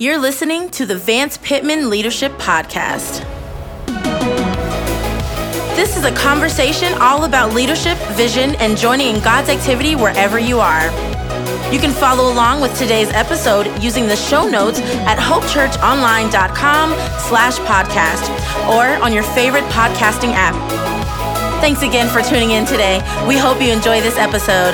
You're listening to the Vance Pitman Leadership Podcast. This is a conversation all about leadership, vision, and joining in God's activity wherever you are. You can follow along with today's episode using the show notes at hopechurchonline.com slash podcast or on your favorite podcasting app. Thanks again for tuning in today. We hope you enjoy this episode.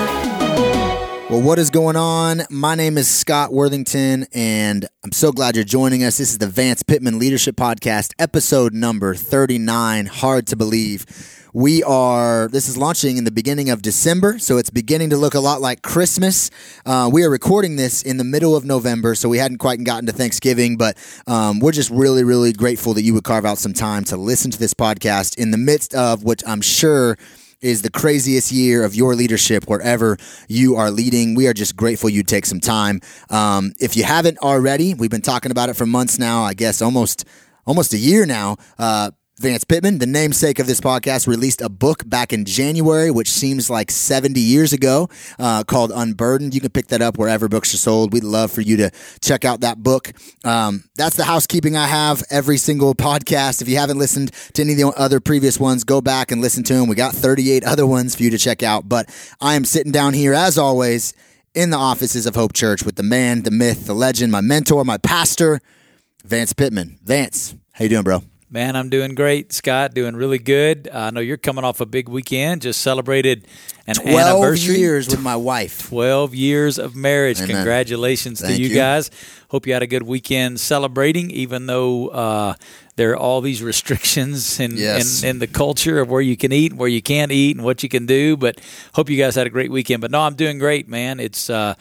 Well, what is going on? My name is Scott Worthington, and I'm so glad you're joining us. This is the Vance Pitman Leadership Podcast, episode number 39. Hard to believe. We are, this is launching in the beginning of December, so it's beginning to look a lot like Christmas. Uh, we are recording this in the middle of November, so we hadn't quite gotten to Thanksgiving, but um, we're just really, really grateful that you would carve out some time to listen to this podcast in the midst of which I'm sure is the craziest year of your leadership wherever you are leading. We are just grateful you take some time. Um, if you haven't already, we've been talking about it for months now. I guess almost almost a year now. Uh, Vance Pitman, the namesake of this podcast, released a book back in January, which seems like 70 years ago, uh, called Unburdened. You can pick that up wherever books are sold. We'd love for you to check out that book. Um, that's the housekeeping I have every single podcast. If you haven't listened to any of the other previous ones, go back and listen to them. We got 38 other ones for you to check out. But I am sitting down here, as always, in the offices of Hope Church with the man, the myth, the legend, my mentor, my pastor, Vance Pitman. Vance, how you doing, bro? Man, I'm doing great, Scott. Doing really good. Uh, I know you're coming off a big weekend. Just celebrated an 12 anniversary. years with my wife. 12 years of marriage. Amen. Congratulations Thank to you, you. guys. Hope you had a good weekend celebrating, even though uh, there are all these restrictions in, Yes. in, in the culture of where you can eat and where you can't eat and what you can do. But hope you guys had a great weekend. But no, I'm doing great, man. It's. Uh,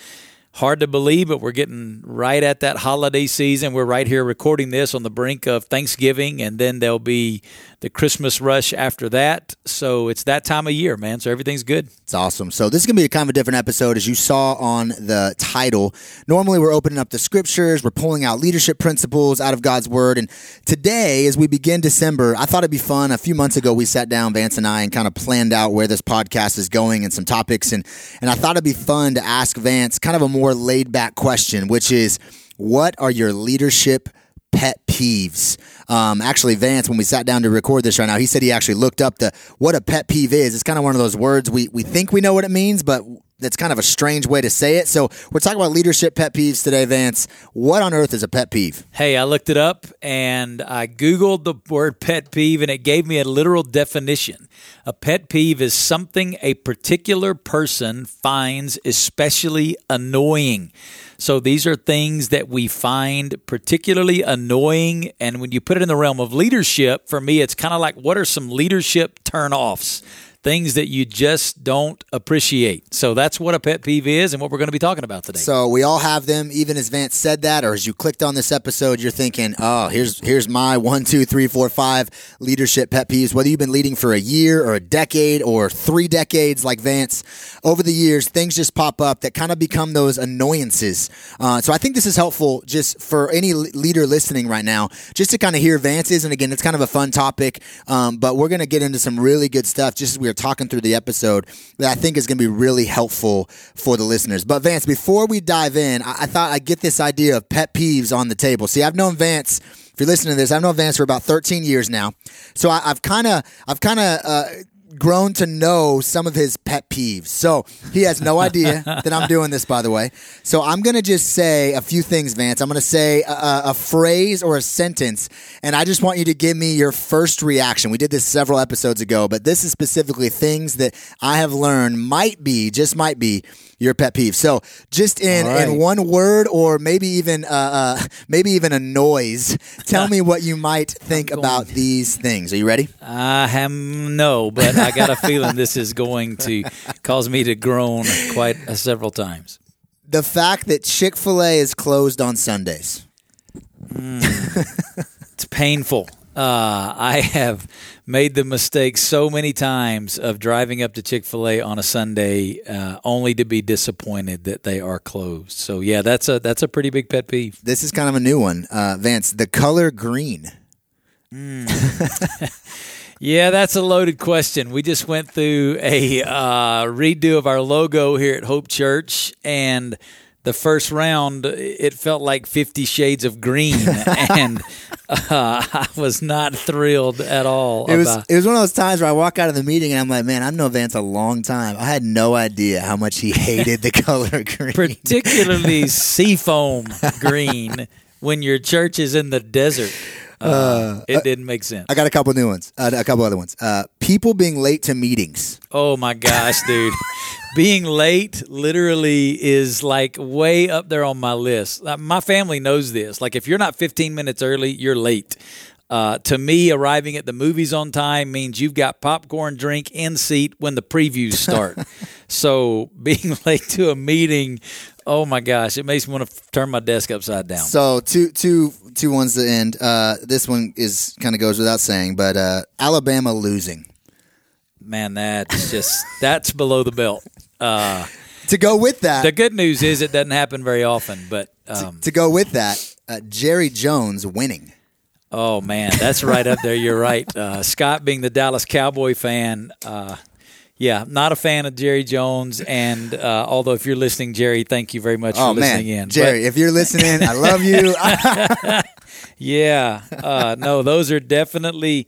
Hard to believe, but we're getting right at that holiday season. We're right here recording this on the brink of Thanksgiving, and then there'll be the Christmas rush after that. So it's that time of year, man. So everything's good. It's awesome. So this is gonna be a kind of a different episode, as you saw on the title. Normally, we're opening up the scriptures, we're pulling out leadership principles out of God's Word, and today, as we begin December, I thought it'd be fun. A few months ago, we sat down, Vance and I, and kind of planned out where this podcast is going and some topics, and and I thought it'd be fun to ask Vance kind of a more laid back question, which is, what are your leadership pet peeves. Um, actually, Vance, when we sat down to record this right now, he said he actually looked up the what a pet peeve is. It's kind of one of those words we we think we know what it means, but that's kind of a strange way to say it. So we're talking about leadership pet peeves today, Vance. What on earth is a pet peeve? Hey, I looked it up and I Googled the word pet peeve and it gave me a literal definition. A pet peeve is something a particular person finds especially annoying. So these are things that we find particularly annoying. And when you put it in the realm of leadership, for me, it's kind of like what are some leadership turnoffs? Things that you just don't appreciate. So that's what a pet peeve is and what we're going to be talking about today. So we all have them. Even as Vance said that, or as you clicked on this episode, you're thinking, "Oh, here's here's my one, two, three, four, five leadership pet peeves." Whether you've been leading for a year or a decade or three decades, like Vance, over the years, things just pop up that kind of become those annoyances. Uh, so I think this is helpful just for any leader listening right now, just to kind of hear Vance's. And again, it's kind of a fun topic, um, but we're going to get into some really good stuff just as we were talking through the episode that I think is going to be really helpful for the listeners. But Vance, before we dive in, I, I thought I'd get this idea of pet peeves on the table. See, I've known Vance. If you're listening to this, I've known Vance for about 13 years now, so I, I've kind of, I've kind of. Uh, grown to know some of his pet peeves. So he has no idea that I'm doing this, by the way. So I'm going to just say a few things, Vance. I'm going to say a, a, a phrase or a sentence, and I just want you to give me your first reaction. We did this several episodes ago, but this is specifically things that I have learned might be, just might be, your pet peeve. So just in, All right. in one word or maybe even uh, uh, maybe even a noise, tell me what you might think going- about these things. Are you ready? I am no, but I got a feeling this is going to cause me to groan quite uh, several times. the fact that Chick Fil A is closed on Sundays. It's painful. Uh, I have made the mistake so many times of driving up to Chick Fil A on a Sunday, uh, only to be disappointed that they are closed. So yeah, that's a that's a pretty big pet peeve. This is kind of a new one, uh, Vance. The color green. Yeah, that's a loaded question. We just went through a uh, redo of our logo here at Hope Church, and the first round, it felt like Fifty Shades of Green, and uh, I was not thrilled at all. It was about- it was one of those times where I walk out of the meeting and I'm like, man, I've known Vance a long time. I had no idea how much he hated the color green. particularly seafoam green when your church is in the desert. Uh, it didn't make sense. I got a couple new ones, uh, a couple other ones. Uh, people being late to meetings. Oh my gosh, dude. Being late literally is like way up there on my list. Uh, My family knows this. Like, if you're not 15 minutes early, you're late. Uh, to me, arriving at the movies on time means you've got popcorn drink in seat when the previews start. so, being late to a meeting, oh my gosh, it makes me want to f- turn my desk upside down. So two two two ones to end. Uh, this one is kind of goes without saying, but uh, Alabama losing. Man, that's just that's below the belt. Uh, To go with that, the good news is it doesn't happen very often, but um, to go with that, uh, Jerry Jones winning. Oh man, that's right up there. You're right. Uh, Scott, being the Dallas Cowboy fan, uh, yeah, not a fan of Jerry Jones. And uh, although if you're listening, Jerry, thank you very much Oh for man, listening in. Jerry, if you're listening, I love you. Yeah, uh, no, those are definitely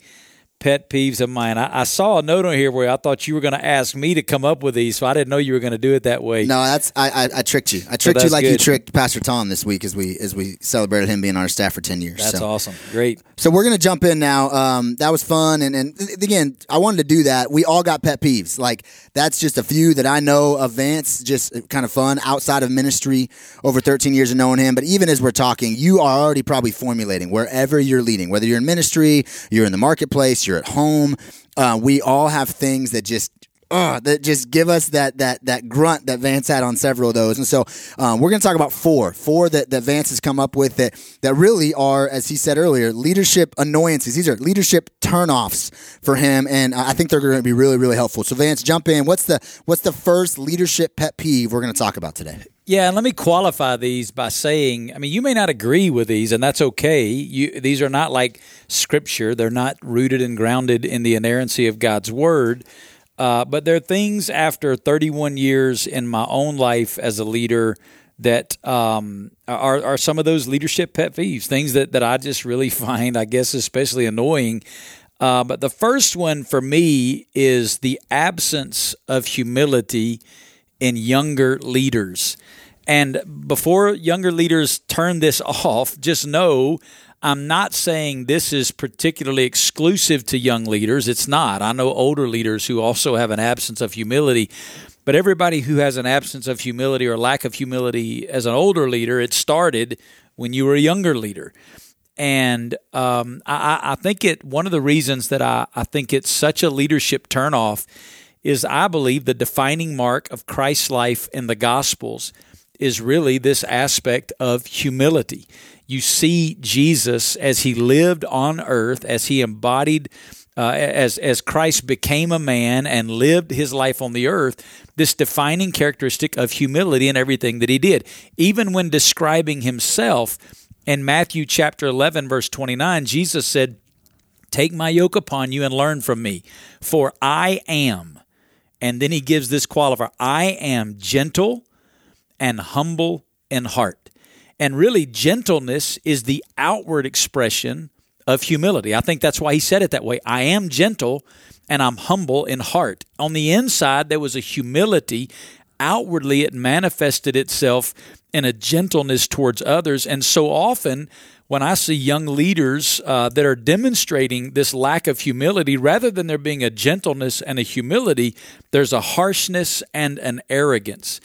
pet peeves of mine. I, I saw a note on here where I thought you were going to ask me to come up with these, so I didn't know you were going to do it that way. no, that's I, I, I tricked you. I tricked you that's like you tricked Pastor Tom this week as we as we celebrated him being on our staff for ten years. That's so. awesome. Great. So we're gonna jump in now. Um, that was fun, and and again, I wanted to do that. We all got pet peeves. Like that's just a few that I know of Vance. Just kind of fun outside of ministry. Over 13 years of knowing him, but even as we're talking, you are already probably formulating wherever you're leading. Whether you're in ministry, you're in the marketplace, you're at home. Uh, we all have things that just uh, that just give us that that that grunt that Vance had on several of those. And so um, we're going to talk about four, four that, that Vance has come up with that that really are, as he said earlier, leadership annoyances. These are leadership turnoffs for him, and I think they're going to be really really helpful. So Vance, jump in. What's the what's the first leadership pet peeve we're going to talk about today? Yeah, and let me qualify these by saying, I mean, you may not agree with these, and that's okay. You, these are not like scripture; they're not rooted and grounded in the inerrancy of God's word. Uh, but there are things after 31 years in my own life as a leader that um, are, are some of those leadership pet peeves, things that, that I just really find, I guess, especially annoying. Uh, but the first one for me is the absence of humility in younger leaders. And before younger leaders turn this off, just know I'm not saying this is particularly exclusive to young leaders. It's not. I know older leaders who also have an absence of humility. But everybody who has an absence of humility or lack of humility as an older leader, it started when you were a younger leader. And um, I, I think it one of the reasons that I, I think it's such a leadership turnoff is I believe the defining mark of Christ's life in the Gospels is really this aspect of humility. You see Jesus as he lived on earth, as he embodied, uh, as as Christ became a man and lived his life on the earth. This defining characteristic of humility in everything that he did, even when describing himself in Matthew chapter 11, verse 29, Jesus said, Take my yoke upon you and learn from me, for I am. And then he gives this qualifier I am gentle and humble in heart. And really, gentleness is the outward expression of humility. I think that's why he said it that way. I am gentle and I'm humble in heart. On the inside, there was a humility. Outwardly, it manifested itself in a gentleness towards others. And so often, when I see young leaders uh, that are demonstrating this lack of humility, rather than there being a gentleness and a humility, there's a harshness and an arrogance.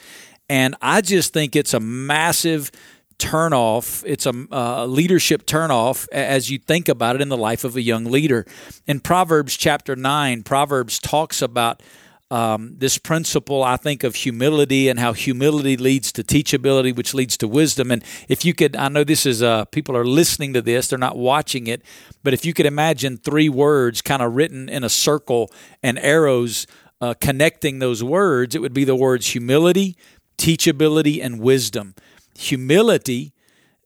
And I just think it's a massive turnoff. It's a uh, leadership turnoff as you think about it in the life of a young leader. In Proverbs chapter 9, Proverbs talks about um, this principle, I think, of humility and how humility leads to teachability, which leads to wisdom. And if you could, I know this is, uh, people are listening to this, they're not watching it, but if you could imagine three words kind of written in a circle and arrows uh, connecting those words, it would be the words humility, teachability, and wisdom. Humility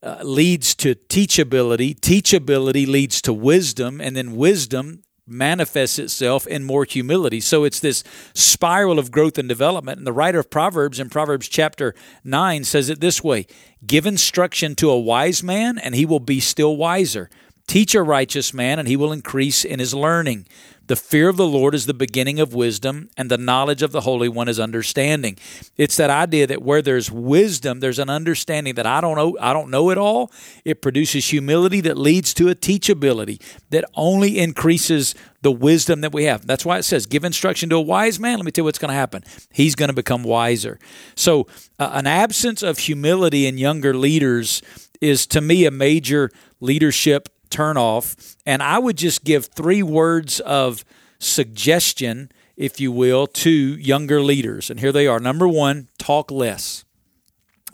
uh, leads to teachability, teachability leads to wisdom, and then wisdom manifests itself in more humility. So it's this spiral of growth and development. And the writer of Proverbs in Proverbs chapter 9 says it this way Give instruction to a wise man, and he will be still wiser. Teach a righteous man, and he will increase in his learning. The fear of the Lord is the beginning of wisdom, and the knowledge of the Holy One is understanding. It's that idea that where there's wisdom, there's an understanding that I don't know, I don't know it all. It produces humility that leads to a teachability that only increases the wisdom that we have. That's why it says, "Give instruction to a wise man." Let me tell you what's going to happen. He's going to become wiser. So, uh, an absence of humility in younger leaders is, to me, a major leadership turnoff. And I would just give three words of suggestion, if you will, to younger leaders. And here they are. Number one, talk less.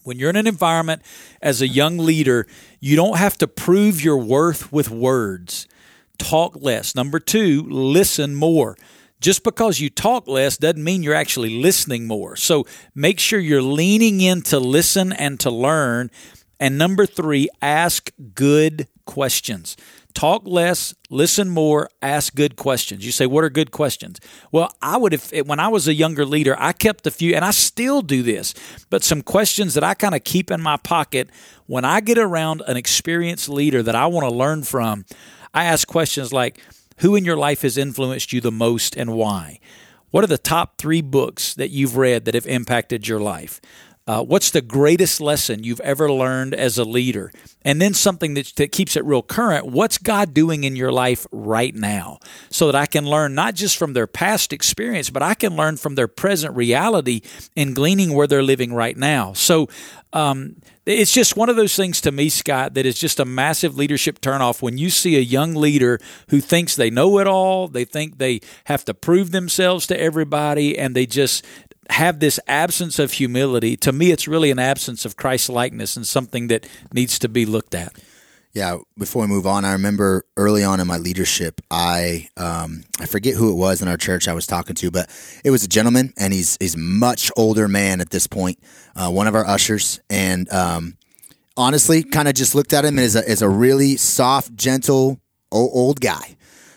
When you're in an environment as a young leader, you don't have to prove your worth with words. Talk less. Number two, listen more. Just because you talk less doesn't mean you're actually listening more. So make sure you're leaning in to listen and to learn. And number three, ask good questions. Talk less, listen more, ask good questions. You say, What are good questions? Well, I would have, when I was a younger leader, I kept a few, and I still do this, but some questions that I kind of keep in my pocket when I get around an experienced leader that I want to learn from. I ask questions like, Who in your life has influenced you the most and why? What are the top three books that you've read that have impacted your life? Uh, what's the greatest lesson you've ever learned as a leader? And then something that, that keeps it real current what's God doing in your life right now? So that I can learn not just from their past experience, but I can learn from their present reality and gleaning where they're living right now. So um, it's just one of those things to me, Scott, that is just a massive leadership turnoff when you see a young leader who thinks they know it all, they think they have to prove themselves to everybody, and they just have this absence of humility, to me, it's really an absence of Christ likeness and something that needs to be looked at. Yeah, before we move on, I remember early on in my leadership, I um, I forget who it was in our church I was talking to, but it was a gentleman, and he's he's much older man at this point, uh, one of our ushers, and um, honestly, kind of just looked at him as a as a really soft, gentle old, old guy.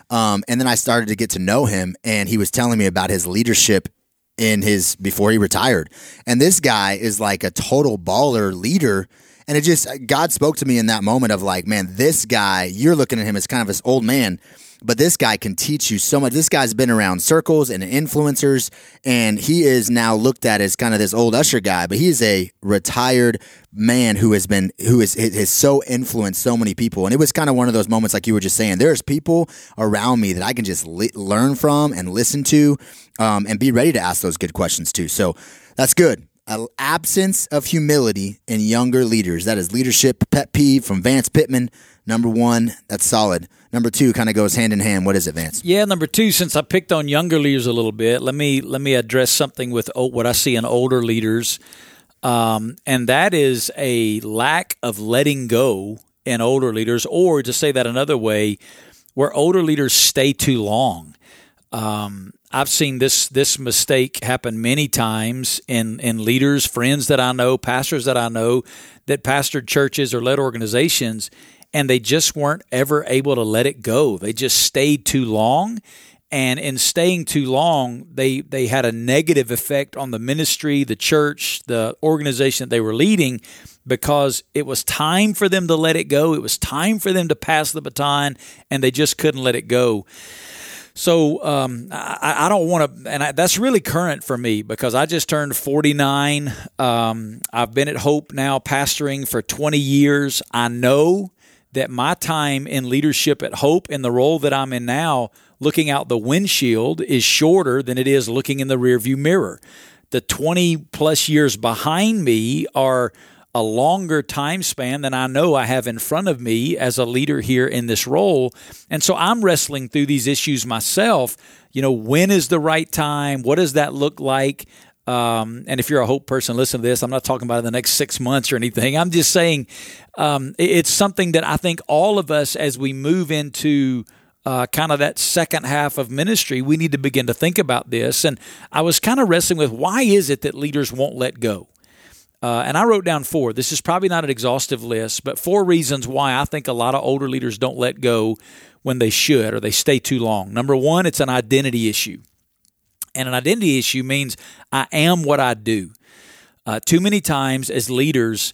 Um, and then I started to get to know him, and he was telling me about his leadership in his before he retired. And this guy is like a total baller leader. And it just God spoke to me in that moment of like, man, this guy, you're looking at him as kind of this old man, but this guy can teach you so much. This guy's been around circles and influencers, and he is now looked at as kind of this old usher guy, but he's a retired man who has been who is has so influenced so many people. And it was kind of one of those moments, like you were just saying, there's people around me that I can just li- learn from and listen to, um, and be ready to ask those good questions too. So that's good an absence of humility in younger leaders. That is leadership pet peeve from Vance Pitman. Number one, that's solid. Number two kind of goes hand in hand. What is it, Vance? Yeah, number two. Since I picked on younger leaders a little bit, let me let me address something with what I see in older leaders, um, and that is a lack of letting go in older leaders, or to say that another way, where older leaders stay too long. Um, I've seen this this mistake happen many times in in leaders, friends that I know, pastors that I know that pastored churches or led organizations and they just weren't ever able to let it go. They just stayed too long. And in staying too long, they, they had a negative effect on the ministry, the church, the organization that they were leading because it was time for them to let it go. It was time for them to pass the baton, and they just couldn't let it go. So um, I, I, don't want to, and I, that's really current for me because I just turned 49. Um, I've been at Hope now pastoring for 20 years. I know that my time in leadership at Hope in the role that I'm in now, looking out the windshield, is shorter than it is looking in the rearview mirror. The 20 plus years behind me are a longer time span than I know I have in front of me as a leader here in this role. And so I'm wrestling through these issues myself. You know, when is the right time? What does that look like? Um, and if you're a hope person, listen to this. I'm not talking about in the next six months or anything. I'm just saying um, it's something that I think all of us, as we move into uh, kind of that second half of ministry, we need to begin to think about this. And I was kind of wrestling with why is it that leaders won't let go? Uh, and I wrote down four. This is probably not an exhaustive list, but four reasons why I think a lot of older leaders don't let go when they should or they stay too long. Number one, it's an identity issue. And an identity issue means I am what I do. Uh, too many times as leaders,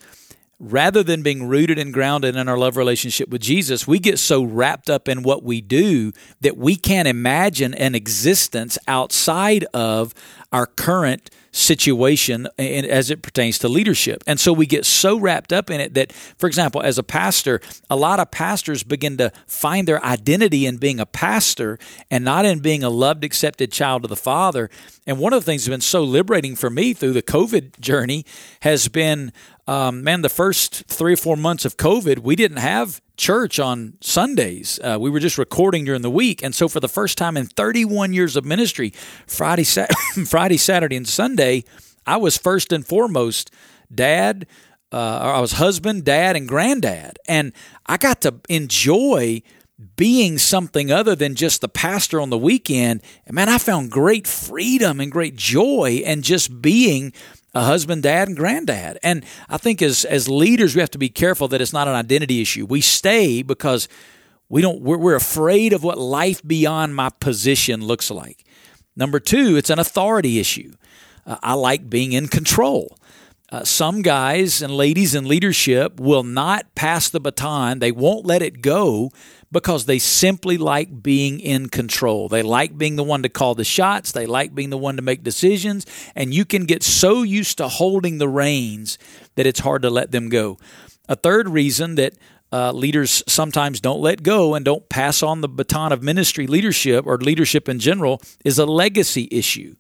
rather than being rooted and grounded in our love relationship with Jesus, we get so wrapped up in what we do that we can't imagine an existence outside of our current situation as it pertains to leadership. And so we get so wrapped up in it that, for example, as a pastor, a lot of pastors begin to find their identity in being a pastor and not in being a loved, accepted child of the Father. And one of the things that's been so liberating for me through the COVID journey has been um, man, the first three or four months of COVID, we didn't have church on Sundays. Uh, we were just recording during the week, and so for the first time in 31 years of ministry, Friday, Friday, Saturday, and Sunday, I was first and foremost dad. Uh, I was husband, dad, and granddad, and I got to enjoy being something other than just the pastor on the weekend. And man, I found great freedom and great joy and just being a husband, dad, and granddad. And I think as as leaders, we have to be careful that it's not an identity issue. We stay because we don't. We're, we're afraid of what life beyond my position looks like. Number two, it's an authority issue. Uh, I like being in control. Uh, some guys and ladies in leadership will not pass the baton. They won't let it go because they simply like being in control. They like being the one to call the shots, they like being the one to make decisions, and you can get so used to holding the reins that it's hard to let them go. A third reason that uh, leaders sometimes don't let go and don't pass on the baton of ministry leadership or leadership in general is a legacy issue.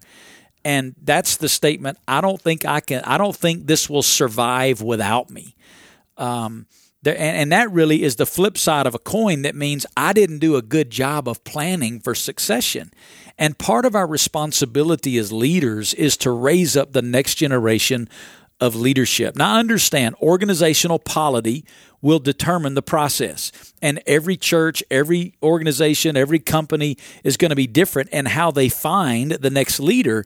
And that's the statement. I don't think I can. I don't think this will survive without me. Um, there, and, and that really is the flip side of a coin that means I didn't do a good job of planning for succession. And part of our responsibility as leaders is to raise up the next generation of leadership. Now, understand organizational polity will determine the process. And every church, every organization, every company is going to be different in how they find the next leader.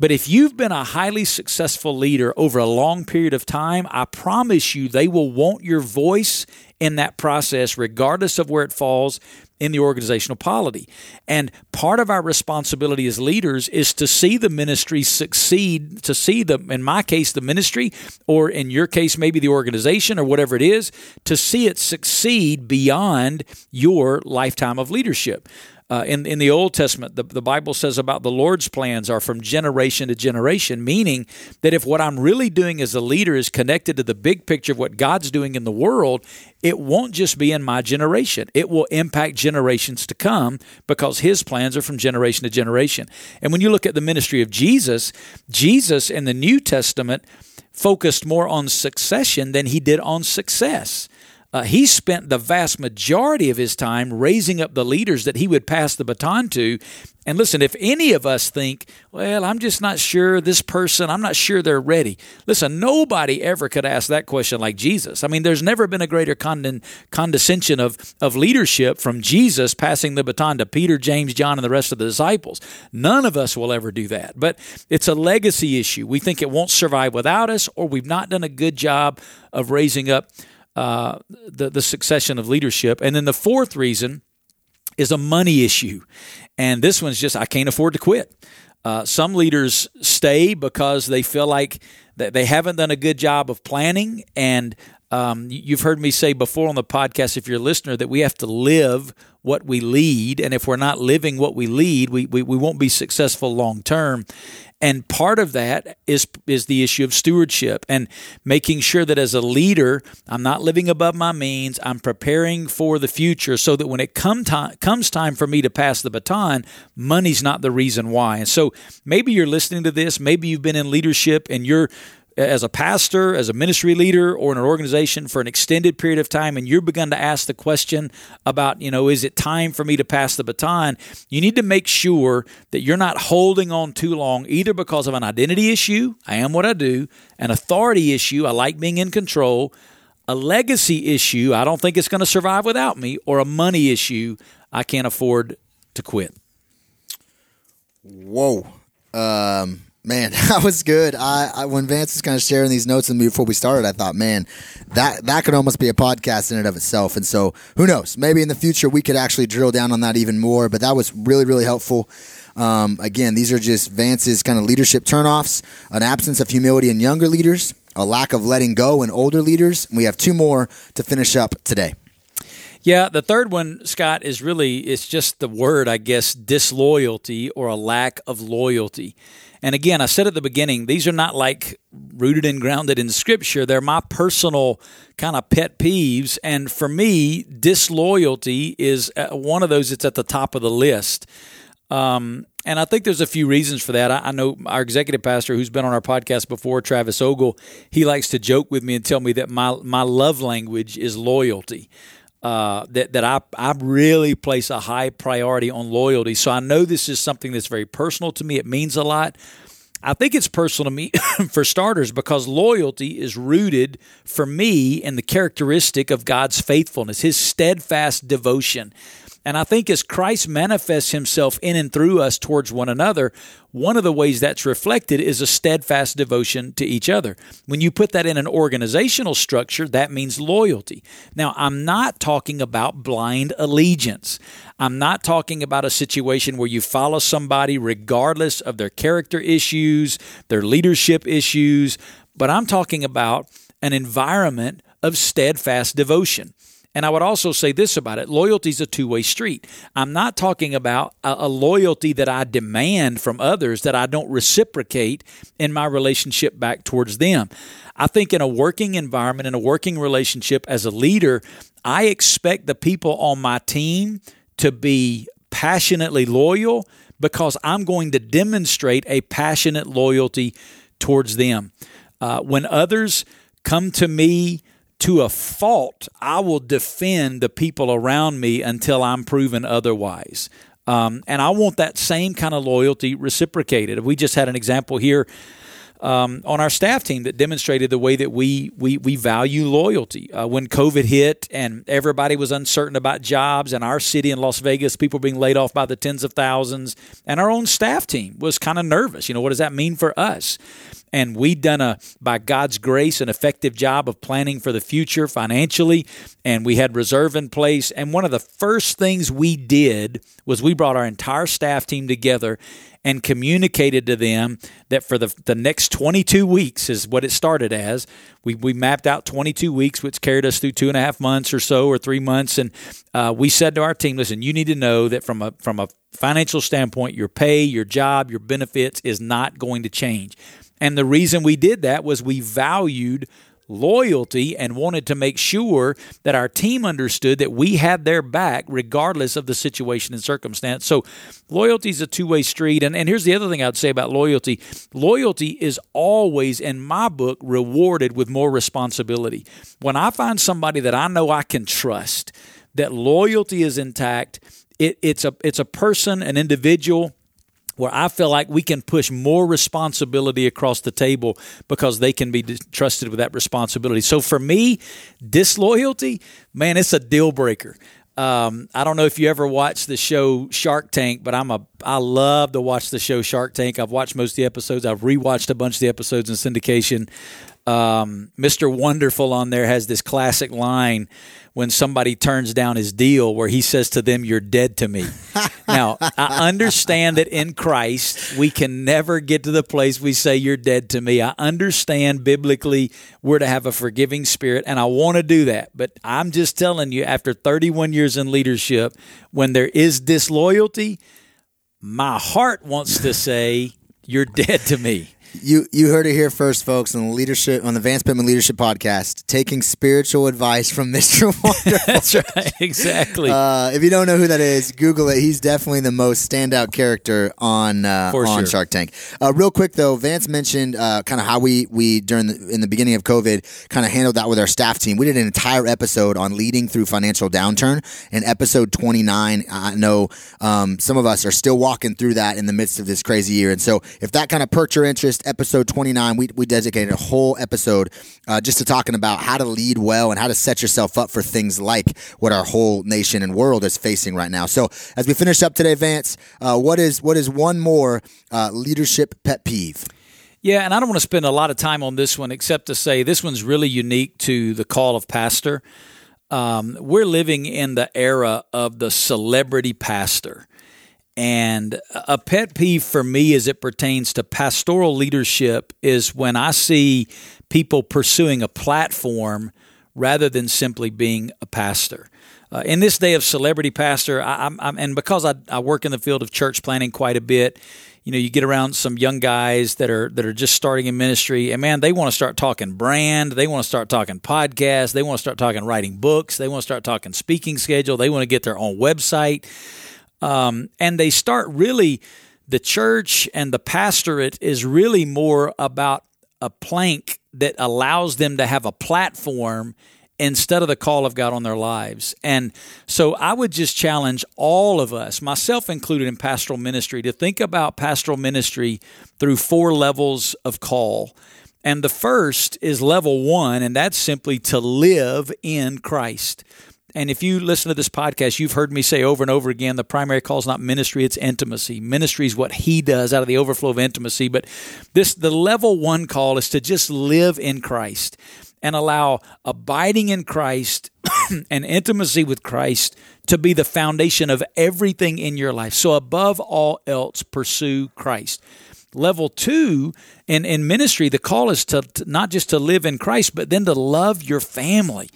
But if you've been a highly successful leader over a long period of time, I promise you they will want your voice in that process, regardless of where it falls in the organizational polity. And part of our responsibility as leaders is to see the ministry succeed, to see the, in my case, the ministry, or in your case, maybe the organization or whatever it is, to see it succeed beyond your lifetime of leadership. Uh, in, in the Old Testament, the, the Bible says about the Lord's plans are from generation to generation, meaning that if what I'm really doing as a leader is connected to the big picture of what God's doing in the world, it won't just be in my generation. It will impact generations to come because his plans are from generation to generation. And when you look at the ministry of Jesus, Jesus in the New Testament focused more on succession than he did on success. Uh, he spent the vast majority of his time raising up the leaders that he would pass the baton to. And listen, if any of us think, well, I'm just not sure this person, I'm not sure they're ready. Listen, nobody ever could ask that question like Jesus. I mean, there's never been a greater condescension of, of leadership from Jesus passing the baton to Peter, James, John, and the rest of the disciples. None of us will ever do that. But it's a legacy issue. We think it won't survive without us, or we've not done a good job of raising up uh, the, the succession of leadership. And then the fourth reason is a money issue. And this one's just, I can't afford to quit. Uh, some leaders stay because they feel like they haven't done a good job of planning. And um, you've heard me say before on the podcast, if you're a listener, that we have to live what we lead. And if we're not living what we lead, we, we, we won't be successful long term. And part of that is is the issue of stewardship and making sure that as a leader, I'm not living above my means. I'm preparing for the future so that when it come time, comes time for me to pass the baton, money's not the reason why. And so maybe you're listening to this, maybe you've been in leadership and you're as a pastor, as a ministry leader, or in an organization for an extended period of time, and you're begun to ask the question about, you know, is it time for me to pass the baton? You need to make sure that you're not holding on too long, either because of an identity issue, I am what I do, an authority issue, I like being in control, a legacy issue, I don't think it's going to survive without me, or a money issue, I can't afford to quit. Whoa. Um, Man, that was good. I, I when Vance was kind of sharing these notes with me before we started, I thought, man, that that could almost be a podcast in and of itself. And so, who knows? Maybe in the future we could actually drill down on that even more. But that was really, really helpful. Um, again, these are just Vance's kind of leadership turnoffs: an absence of humility in younger leaders, a lack of letting go in older leaders. We have two more to finish up today. Yeah, the third one, Scott, is really it's just the word, I guess, disloyalty or a lack of loyalty. And again, I said at the beginning, these are not like rooted and grounded in scripture. They're my personal kind of pet peeves. And for me, disloyalty is uh, one of those that's at the top of the list. Um, and I think there's a few reasons for that. I, I, know our executive pastor, who's been on our podcast before, Travis Ogle, he likes to joke with me and tell me that my my love language is loyalty uh, that that I I really place a high priority on loyalty. So I know this is something that's very personal to me. It means a lot. I think it's personal to me for starters because loyalty is rooted for me in the characteristic of God's faithfulness, His steadfast devotion. And I think as Christ manifests himself in and through us towards one another, one of the ways that's reflected is a steadfast devotion to each other. When you put that in an organizational structure, that means loyalty. Now, I'm not talking about blind allegiance. I'm not talking about a situation where you follow somebody regardless of their character issues, their leadership issues, but I'm talking about an environment of steadfast devotion. And I would also say this about it loyalty is a two way street. I'm not talking about a, a, loyalty that I demand from others that I don't reciprocate in my relationship back towards them. I think in a working environment, in a working relationship as a leader, I expect the people on my team to be passionately loyal because I'm going to demonstrate a passionate loyalty towards them. Uh, when others come to me, to a fault, I will defend the people around me until I'm proven otherwise. Um, and I want that same kind of loyalty reciprocated. We just had an example here um, on our staff team that demonstrated the way that we we, we value loyalty. Uh, when COVID hit and everybody was uncertain about jobs, and our city in Las Vegas, people being laid off by the tens of thousands, and our own staff team was kind of nervous. You know, what does that mean for us? And we'd done a by God's grace an effective job of planning for the future financially. And we had reserve in place. And one of the first things we did was we brought our entire staff team together and communicated to them that for the, the next 22 weeks is what it started as. We, we mapped out 22 weeks which carried us through two and a half months or so or three months. And uh, we said to our team listen you need to know that from a from a financial standpoint your pay your job your benefits is not going to change and the reason we did that was we valued loyalty and wanted to make sure that our team understood that we had their back regardless of the situation and circumstance. So loyalty is a two-way street. And, and here's the other thing I'd say about loyalty. Loyalty is always, in my book, rewarded with more responsibility. When I find somebody that I know I can trust, that loyalty is intact, it, it's a it's a person, an individual where I feel like we can push more responsibility across the table because they can be trusted with that responsibility. So for me, disloyalty, man, it's a deal breaker. Um, I don't know if you ever watched the show Shark Tank, but I'm a I love to watch the show Shark Tank. I've watched most of the episodes. I've rewatched a bunch of the episodes in syndication. Um, Mr. Wonderful on there has this classic line when somebody turns down his deal where he says to them, You're dead to me. now, I understand that in Christ, we can never get to the place we say, You're dead to me. I understand biblically we're to have a forgiving spirit, and I want to do that. But I'm just telling you, after 31 years in leadership, when there is disloyalty, my heart wants to say, You're dead to me. You you heard it here first, folks, on the leadership on the Vance Pitman Leadership Podcast, taking spiritual advice from Mr. Wonderful. That's right, exactly. Uh, if you don't know who that is, Google it. He's definitely the most standout character on uh, on sure. Shark Tank. Uh, real quick though, Vance mentioned uh, kind of how we we during the, in the beginning of COVID kind of handled that with our staff team. We did an entire episode on leading through financial downturn. In episode twenty nine, I know um, some of us are still walking through that in the midst of this crazy year, and so if that kind of perked your interest episode 29, we, we dedicated a whole episode uh, just to talking about how to lead well and how to set yourself up for things like what our whole nation and world is facing right now. So as we finish up today, Vance, uh, what is what is one more uh, leadership pet peeve? Yeah, and I don't want to spend a lot of time on this one except to say this one's really unique to the call of pastor. Um, we're living in the era of the celebrity pastor. And a pet peeve for me as it pertains to pastoral leadership is when I see people pursuing a platform rather than simply being a pastor. Uh, in this day of celebrity pastor, I, I'm, I'm, and because I, I work in the field of church planning quite a bit, you know, you get around some young guys that are that are just starting in ministry, and man, they want to start talking brand, they want to start talking podcasts, they want to start talking writing books, they want to start talking speaking schedule, they want to get their own website, um, and they start really. The church and the pastorate is really more about a plank that allows them to have a platform instead of the call of God on their lives. And so I would just challenge all of us, myself included in pastoral ministry, to think about pastoral ministry through four levels of call. And the first is level one, and that's simply to live in Christ. And if you listen to this podcast, you've heard me say over and over again the primary call is not ministry, it's intimacy. Ministry is what he does out of the overflow of intimacy. But this the level one call is to just live in Christ and allow abiding in Christ and intimacy with Christ to be the foundation of everything in your life. So, above all else, pursue Christ. Level two in, in ministry, the call is to, to not just to live in Christ, but then to love your family.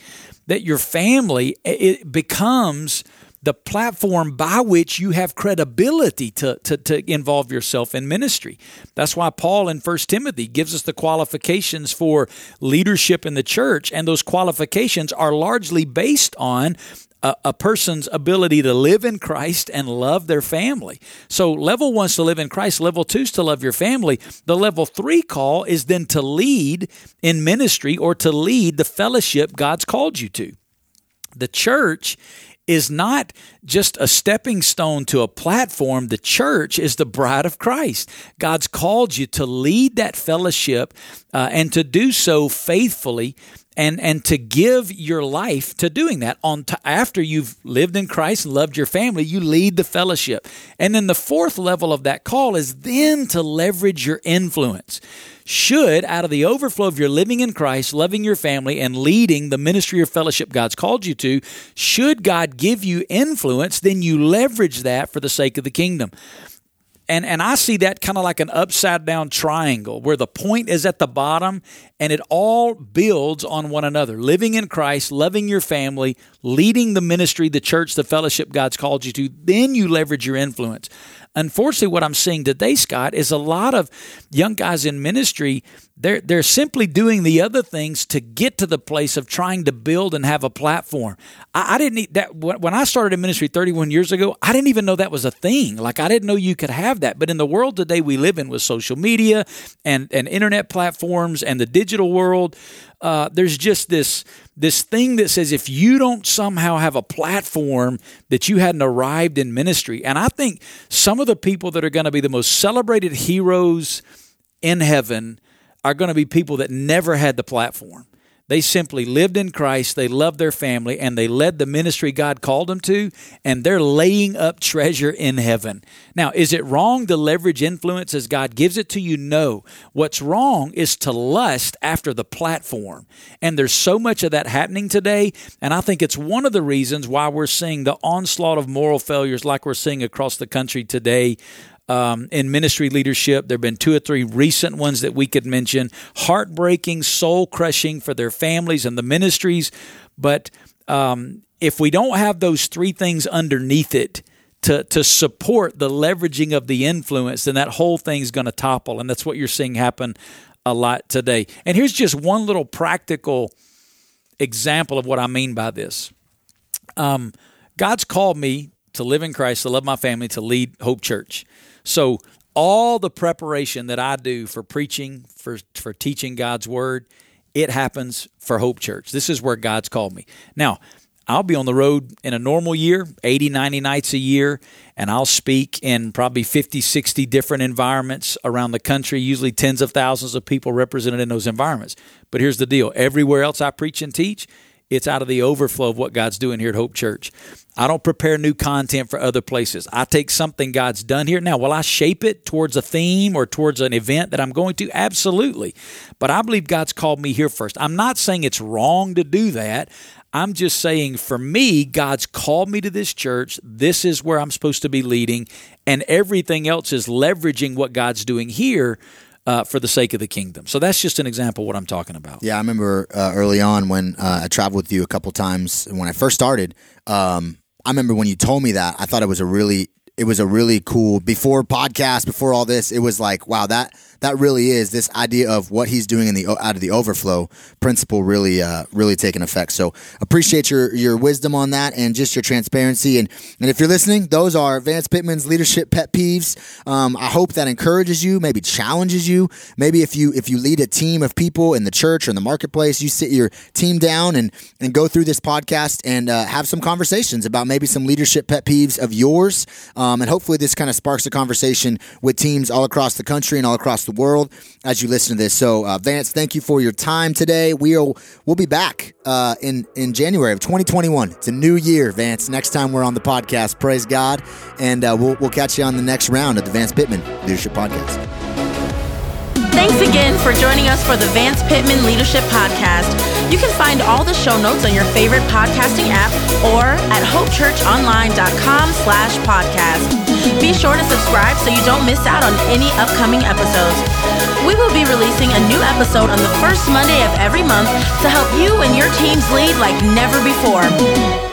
That your family it becomes the platform by which you have credibility to, to, to involve yourself in ministry. That's why Paul in 1 Timothy gives us the qualifications for leadership in the church, and those qualifications are largely based on a, a, person's ability to live in Christ and love their family. So, level one is to live in Christ, level two is to love your family. The level three call is then to lead in ministry or to lead the fellowship God's called you to. The church is not just a stepping stone to a platform. The church is the bride of Christ. God's called you to lead that fellowship uh, and to do so faithfully and and to give your life to doing that. On after you've lived in Christ and loved your family you lead the fellowship. And then the fourth level of that call is then to leverage your influence. Should, out of the overflow of your living in Christ, loving your family, and leading the ministry or fellowship God's called you to, should God give you influence, then you leverage that for the sake of the kingdom. And, and I see that kind of like an upside down triangle where the point is at the bottom and it all builds on one another. Living in Christ, loving your family, leading the ministry, the church, the fellowship God's called you to, then you leverage your influence. Unfortunately, what I'm seeing today, Scott, is a lot of young guys in ministry, they're, they're simply doing the other things to get to the place of trying to build and have a platform. I, I didn't need that. When I started in ministry 31 years ago, I didn't even know that was a thing. Like, I didn't know you could have that. But in the world today we live in with social media and, and internet platforms and the digital world, uh, there's just this this thing that says if you don't somehow have a platform that you hadn't arrived in ministry, and I think some of the people that are going to be the most celebrated heroes in heaven are going to be people that never had the platform. They simply lived in Christ, they loved their family, and they led the ministry God called them to, and they're laying up treasure in heaven. Now, is it wrong to leverage influence as God gives it to you? No. What's wrong is to lust after the platform. And there's so much of that happening today, and I think it's one of the reasons why we're seeing the onslaught of moral failures like we're seeing across the country today um, in ministry leadership. There have been two or three recent ones that we could mention. Heartbreaking, soul crushing for their families and the ministries. But um, if we don't have those three things underneath it, to, to support the leveraging of the influence, then that whole thing's going to topple. And that's what you're seeing happen a lot today. And here's just one little practical example of what I mean by this. Um, God's called me to live in Christ, to love my family, to lead Hope Church. So all the preparation that I do for preaching, for for teaching God's word, it happens for Hope Church. This is where God's called me. Now, I'll be on the road in a normal year, 80, 90 nights a year, and I'll speak in probably 50, 60 different environments around the country, usually tens of thousands of people represented in those environments. But here's the deal everywhere else I preach and teach, It's out of the overflow of what God's doing here at Hope Church. I don't prepare new content for other places. I take something God's done here. Now, will I shape it towards a theme or towards an event that I'm going to? Absolutely. But I believe God's called me here first. I'm not saying it's wrong to do that. I'm just saying for me, God's called me to this church. This is where I'm supposed to be leading, and everything else is leveraging what God's doing here. Uh, for the sake of the kingdom. So that's just an example of what I'm talking about. Yeah, I remember uh, early on when uh, I traveled with you a couple times when I first started. Um, I remember when you told me that, I thought it was a really it was a really cool before podcast, before all this. It was like, wow, that that really is this idea of what he's doing in the out of the overflow principle really uh, really taking effect. So appreciate your your wisdom on that and just your transparency. And and if you're listening, those are Vance Pitman's leadership pet peeves. Um, I hope that encourages you, maybe challenges you. Maybe if you if you lead a team of people in the church or in the marketplace, you sit your team down and and go through this podcast and uh, have some conversations about maybe some leadership pet peeves of yours. Um, and hopefully this kind of sparks a conversation with teams all across the country and all across the the world as you listen to this. So, uh, Vance, thank you for your time today. We'll we'll be back uh, in in January of 2021. It's a new year, Vance. Next time we're on the podcast, praise God, and uh, we'll we'll catch you on the next round of the Vance Pitman Leadership Podcast. Thanks again for joining us for the Vance Pitman Leadership Podcast. You can find all the show notes on your favorite podcasting app or at hopechurchonline.com slash podcast. Be sure to subscribe so you don't miss out on any upcoming episodes. We will be releasing a new episode on the first Monday of every month to help you and your teams lead like never before.